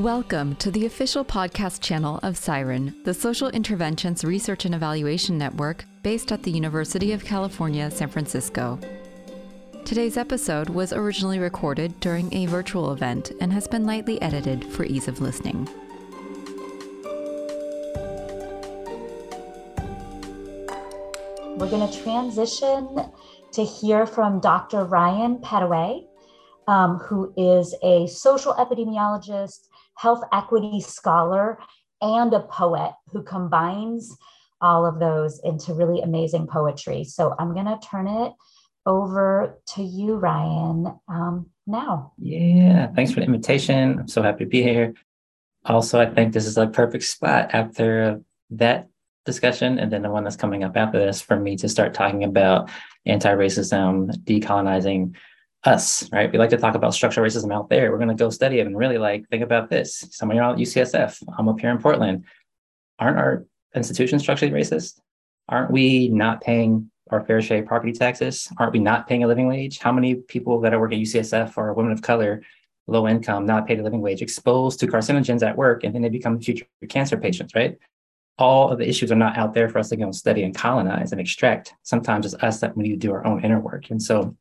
Welcome to the official podcast channel of Siren, the social interventions research and evaluation network based at the University of California, San Francisco. Today's episode was originally recorded during a virtual event and has been lightly edited for ease of listening. We're going to transition to hear from Dr. Ryan Petteway, um, who is a social epidemiologist health equity scholar, and a poet who combines all of those into really amazing poetry. So I'm going to turn it over to you, Ryan, um, now. Yeah, thanks for the invitation. I'm so happy to be here. Also, I think this is a perfect spot after that discussion and then the one that's coming up after this for me to start talking about anti racism, decolonizing us, right? We like to talk about structural racism out there. We're going to go study it and really like think about this. Some of y'all at UCSF, I'm up here in Portland. Aren't our institutions structurally racist? Aren't we not paying our fair share of property taxes? Aren't we not paying a living wage? How many people that are working at UCSF are women of color, low income, not paid a living wage, exposed to carcinogens at work, and then they become future cancer patients, right? All of the issues are not out there for us to go and study and colonize and extract. Sometimes it's us that we need to do our own inner work. And so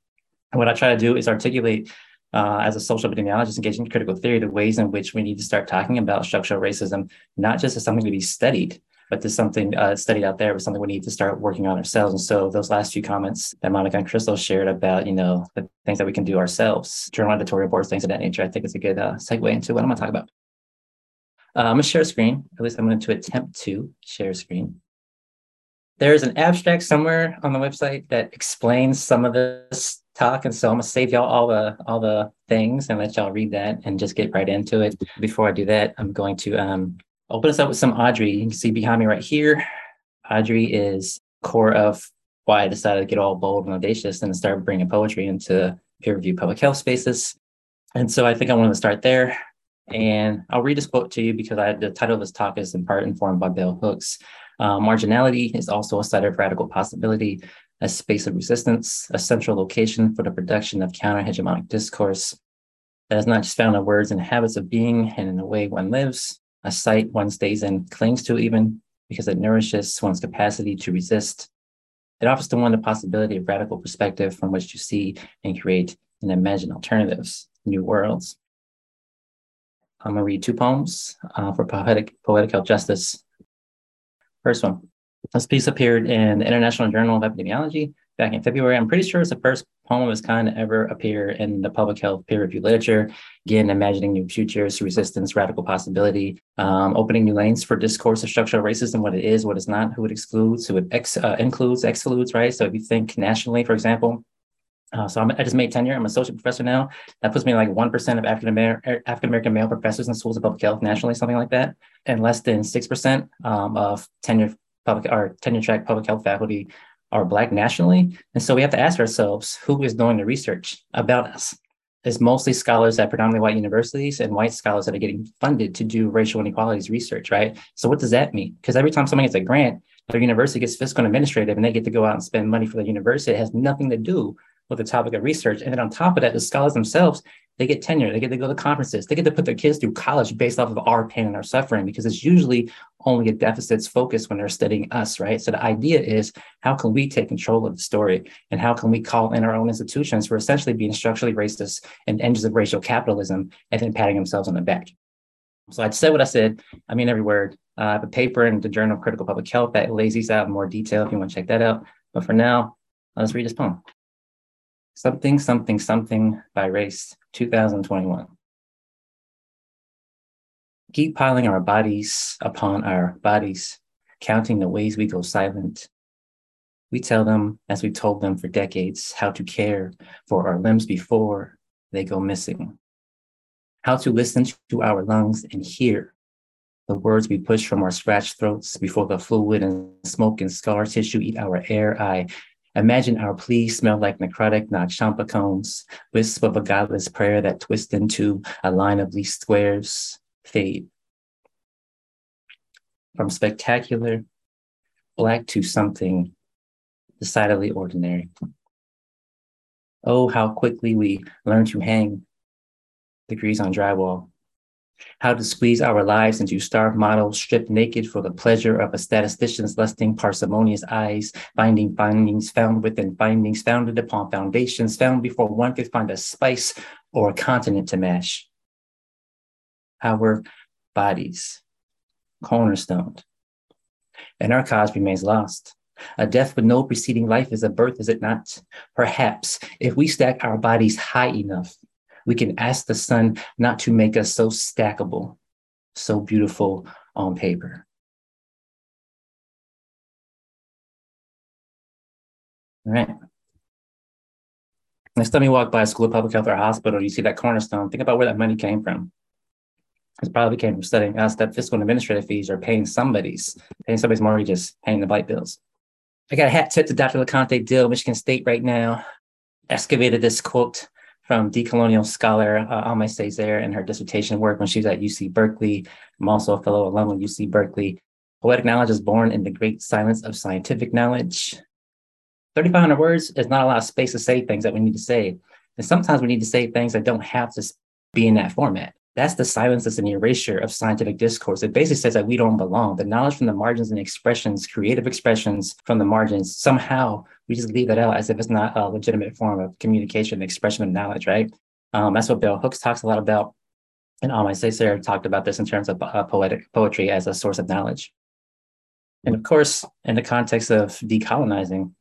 and what I try to do is articulate uh, as a social epidemiologist engaging in critical theory, the ways in which we need to start talking about structural racism, not just as something to be studied, but as something uh, studied out there, but something we need to start working on ourselves. And so those last few comments that Monica and Crystal shared about, you know, the things that we can do ourselves, journal editorial boards, things of that nature, I think is a good uh, segue into what I'm going to talk about. Uh, I'm going to share a screen. At least I'm going to attempt to share a screen. There's an abstract somewhere on the website that explains some of this talk, and so I'm gonna save y'all all the all the things and let y'all read that and just get right into it. Before I do that, I'm going to um, open us up with some Audre. You can see behind me right here. Audre is core of why I decided to get all bold and audacious and start bringing poetry into peer-reviewed public health spaces. And so I think I want to start there. And I'll read this quote to you because I, the title of this talk is in part informed by Bell Hooks. Uh, marginality is also a site of radical possibility a space of resistance, a central location for the production of counter hegemonic discourse that is not just found in words and habits of being and in the way one lives, a site one stays in, clings to even because it nourishes one's capacity to resist. It offers to one the possibility of radical perspective from which to see and create and imagine alternatives, new worlds. I'm going to read two poems uh, for poetic, poetic health justice. First one this piece appeared in the International Journal of Epidemiology back in February. I'm pretty sure it's the first poem of its kind to ever appear in the public health peer reviewed literature. Again, imagining new futures, resistance, radical possibility, um, opening new lanes for discourse of structural racism, what it is, what it's not, who it excludes, who it ex- uh, includes, excludes, right? So if you think nationally, for example, uh, so I'm, i just made tenure. I'm an associate professor now. That puts me like 1% of African American African American male professors in schools of public health nationally, something like that, and less than 6% um, of tenure public our tenure track public health faculty are black nationally. And so we have to ask ourselves who is doing the research about us? It's mostly scholars at predominantly white universities and white scholars that are getting funded to do racial inequalities research, right? So what does that mean? Because every time someone gets a grant, their university gets fiscal and administrative and they get to go out and spend money for the university. It has nothing to do with the topic of research. And then on top of that, the scholars themselves they get tenure, they get to go to conferences, they get to put their kids through college based off of our pain and our suffering because it's usually only a deficits focus when they're studying us, right? So the idea is how can we take control of the story and how can we call in our own institutions for essentially being structurally racist and engines of racial capitalism and then patting themselves on the back. So I said what I said. I mean every word. Uh, I have a paper in the Journal of Critical Public Health that lays these out in more detail if you want to check that out. But for now, let's read this poem. Something, something, something by race, 2021. Keep piling our bodies upon our bodies, counting the ways we go silent. We tell them, as we've told them for decades, how to care for our limbs before they go missing, how to listen to our lungs and hear the words we push from our scratched throats before the fluid and smoke and scar tissue eat our air. I Imagine our pleas smell like necrotic Nag Champa cones, wisp of a godless prayer that twist into a line of least squares, fade. From spectacular black to something decidedly ordinary. Oh, how quickly we learn to hang degrees on drywall, how to squeeze our lives into starved models stripped naked for the pleasure of a statistician's lusting parsimonious eyes, finding findings found within findings founded upon foundations found before one could find a spice or a continent to mash. Our bodies, cornerstoned, and our cause remains lost. A death with no preceding life is a birth, is it not? Perhaps if we stack our bodies high enough, we can ask the sun not to make us so stackable, so beautiful on paper. All right. Next time you walk by a school of public health or a hospital, you see that cornerstone, think about where that money came from. It probably came from studying us that fiscal and administrative fees are paying somebody's, paying somebody's mortgages, paying the light bills. I got a hat tip to Dr. LeConte Dill, Michigan State right now. Excavated this quote from decolonial scholar uh, Alma Césaire and her dissertation work when she was at UC Berkeley. I'm also a fellow alum of UC Berkeley. Poetic knowledge is born in the great silence of scientific knowledge. 3,500 words is not a lot of space to say things that we need to say. And sometimes we need to say things that don't have to be in that format. That's the silences and the erasure of scientific discourse. It basically says that we don't belong. The knowledge from the margins and expressions, creative expressions from the margins, somehow we just leave that out as if it's not a legitimate form of communication, expression of knowledge, right? Um, that's what Bell Hooks talks a lot about. And Alma Césaire talked about this in terms of uh, poetic poetry as a source of knowledge. And of course, in the context of decolonizing,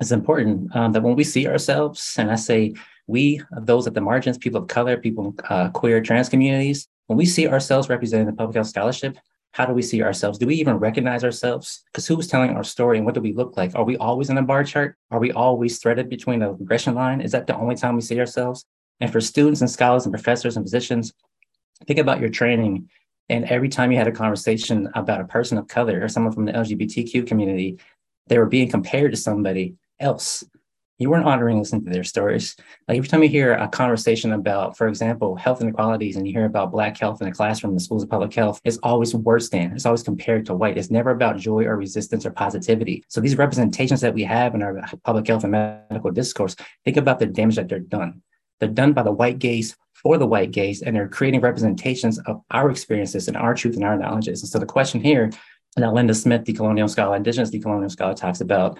it's important um, that when we see ourselves, and I say we, those at the margins, people of color, people uh, queer, trans communities, when we see ourselves representing the public health scholarship, how do we see ourselves? Do we even recognize ourselves? Because who's telling our story and what do we look like? Are we always in a bar chart? Are we always threaded between a regression line? Is that the only time we see ourselves? And for students and scholars and professors and physicians, think about your training. And every time you had a conversation about a person of color or someone from the LGBTQ community, they were being compared to somebody else you weren't honoring listening to their stories. Like every time you hear a conversation about, for example, health inequalities, and you hear about Black health in a classroom the schools of public health, it's always worse than, it's always compared to white. It's never about joy or resistance or positivity. So these representations that we have in our public health and medical discourse, think about the damage that they're done. They're done by the white gaze for the white gaze, and they're creating representations of our experiences and our truth and our knowledges. And so the question here that Linda Smith, decolonial scholar, indigenous decolonial scholar, talks about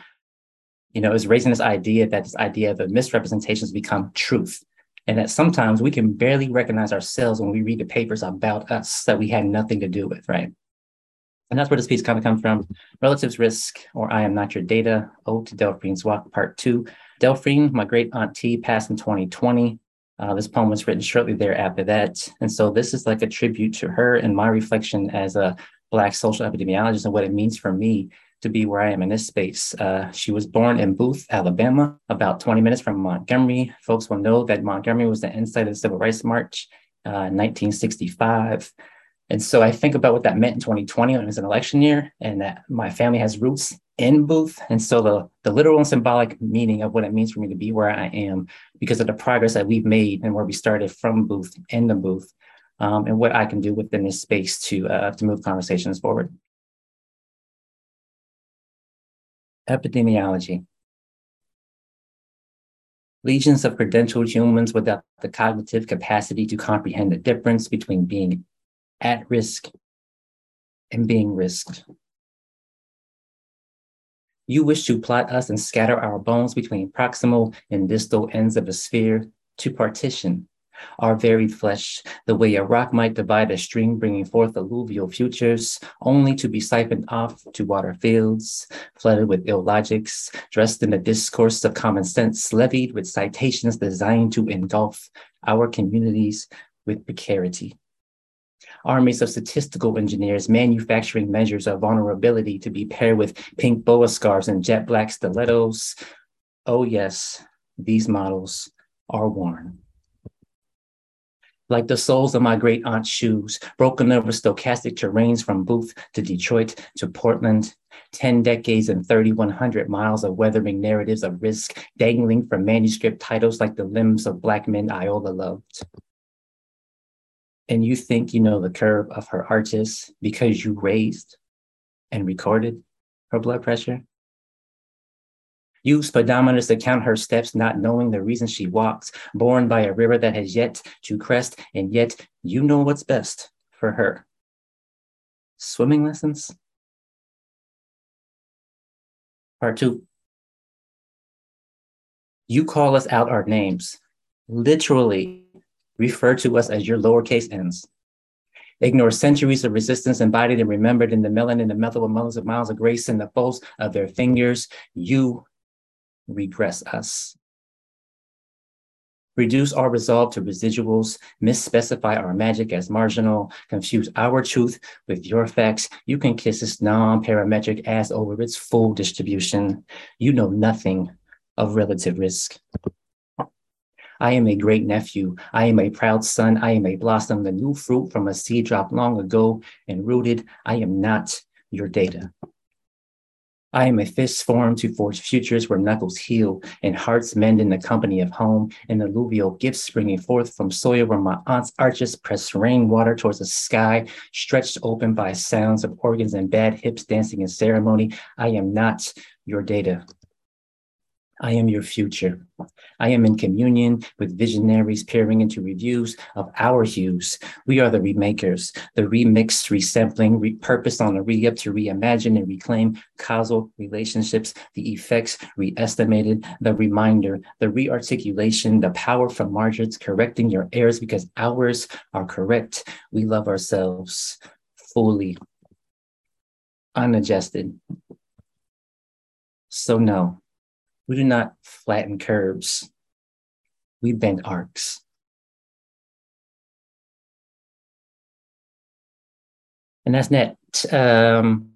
you know, is raising this idea that this idea of misrepresentations become truth. And that sometimes we can barely recognize ourselves when we read the papers about us that we had nothing to do with, right? And that's where this piece kind of comes from. Relatives Risk, or I Am Not Your Data, Ode to Delphine's Walk, Part Two. Delphine, my great auntie, passed in 2020. Uh, this poem was written shortly thereafter that. And so this is like a tribute to her and my reflection as a Black social epidemiologist and what it means for me to be where I am in this space. Uh, she was born in Booth, Alabama, about 20 minutes from Montgomery. Folks will know that Montgomery was the end site of the Civil Rights March uh, in 1965. And so I think about what that meant in 2020 when it was an election year, and that my family has roots in Booth. And so the, the literal and symbolic meaning of what it means for me to be where I am because of the progress that we've made and where we started from Booth in the Booth, um, and what I can do within this space to, uh, to move conversations forward. Epidemiology. Legions of credentialed humans without the cognitive capacity to comprehend the difference between being at risk and being risked. You wish to plot us and scatter our bones between proximal and distal ends of a sphere to partition our varied flesh, the way a rock might divide a stream, bringing forth alluvial futures, only to be siphoned off to water fields, flooded with illogics, dressed in the discourse of common sense, levied with citations designed to engulf our communities with precarity. Armies of statistical engineers manufacturing measures of vulnerability to be paired with pink boa scarves and jet black stilettos. Oh, yes, these models are worn like the soles of my great aunt's shoes, broken over stochastic terrains from Booth to Detroit to Portland. 10 decades and 3,100 miles of weathering narratives of risk dangling from manuscript titles like the limbs of Black men Iola loved. And you think you know the curve of her arches because you raised and recorded her blood pressure? Use speedometers to count her steps, not knowing the reason she walks, born by a river that has yet to crest, and yet you know what's best for her. Swimming lessons? Part two. You call us out our names, literally refer to us as your lowercase n's. Ignore centuries of resistance embodied and remembered in the melanin and methyl miles of miles of grace in the folds of their fingers. You regress us. Reduce our resolve to residuals, misspecify our magic as marginal, confuse our truth with your facts. You can kiss this non parametric ass over its full distribution. You know nothing of relative risk. I am a great nephew. I am a proud son. I am a blossom, the new fruit from a seed dropped long ago and rooted. I am not your data. I am a fist formed to forge futures where knuckles heal and hearts mend in the company of home, and alluvial gifts springing forth from soil where my aunt's arches press rainwater towards the sky, stretched open by sounds of organs and bad hips dancing in ceremony. I am not your data. I am your future. I am in communion with visionaries peering into reviews of our hues. We are the remakers, the remixed, resampling, repurposed on a re-up to reimagine and reclaim causal relationships, the effects re-estimated, the reminder, the re-articulation, the power from margins correcting your errors because ours are correct. We love ourselves fully, unadjusted. So no, we do not flatten curves, we bend arcs. And that's net. Um,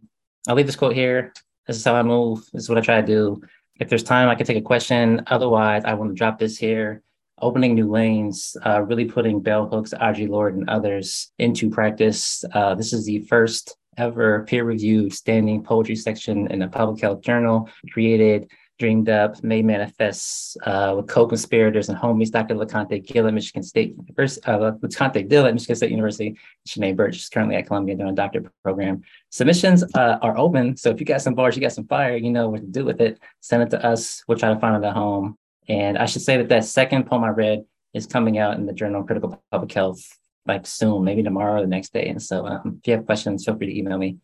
I'll leave this quote here. This is how I move. This is what I try to do. If there's time, I can take a question. Otherwise, I want to drop this here. Opening new lanes, uh, really putting bell hooks, Audre Lorde, and others into practice. Uh, this is the first ever peer-reviewed standing poetry section in a public health journal created dreamed up, made manifests uh, with co-conspirators and homies, Dr. LeConte Gill at Michigan State University, uh, LeConte Dill at Michigan State University, Sinead Birch is currently at Columbia doing a doctorate program. Submissions uh, are open, so if you got some bars, you got some fire, you know what to do with it, send it to us. We'll try to find it at home. And I should say that that second poem I read is coming out in the Journal of Critical Public Health like soon, maybe tomorrow or the next day. And so um, if you have questions, feel free to email me.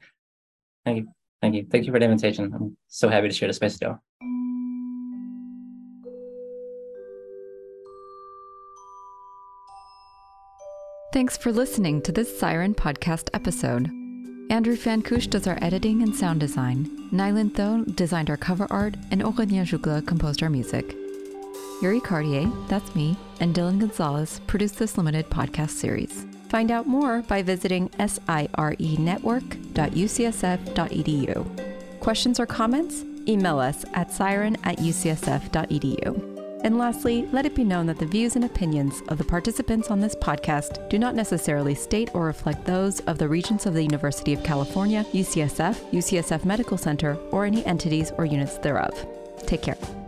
Thank you. Thank you. Thank you for the invitation. I'm so happy to share the space with y'all. Thanks for listening to this Siren podcast episode. Andrew Fankush does our editing and sound design. Nylan Tho designed our cover art, and Aurélien Jougla composed our music. Yuri Cartier, that's me, and Dylan Gonzalez produced this limited podcast series. Find out more by visiting sirenetwork.ucsf.edu. Questions or comments? Email us at siren at ucsf.edu. And lastly, let it be known that the views and opinions of the participants on this podcast do not necessarily state or reflect those of the Regents of the University of California, UCSF, UCSF Medical Center, or any entities or units thereof. Take care.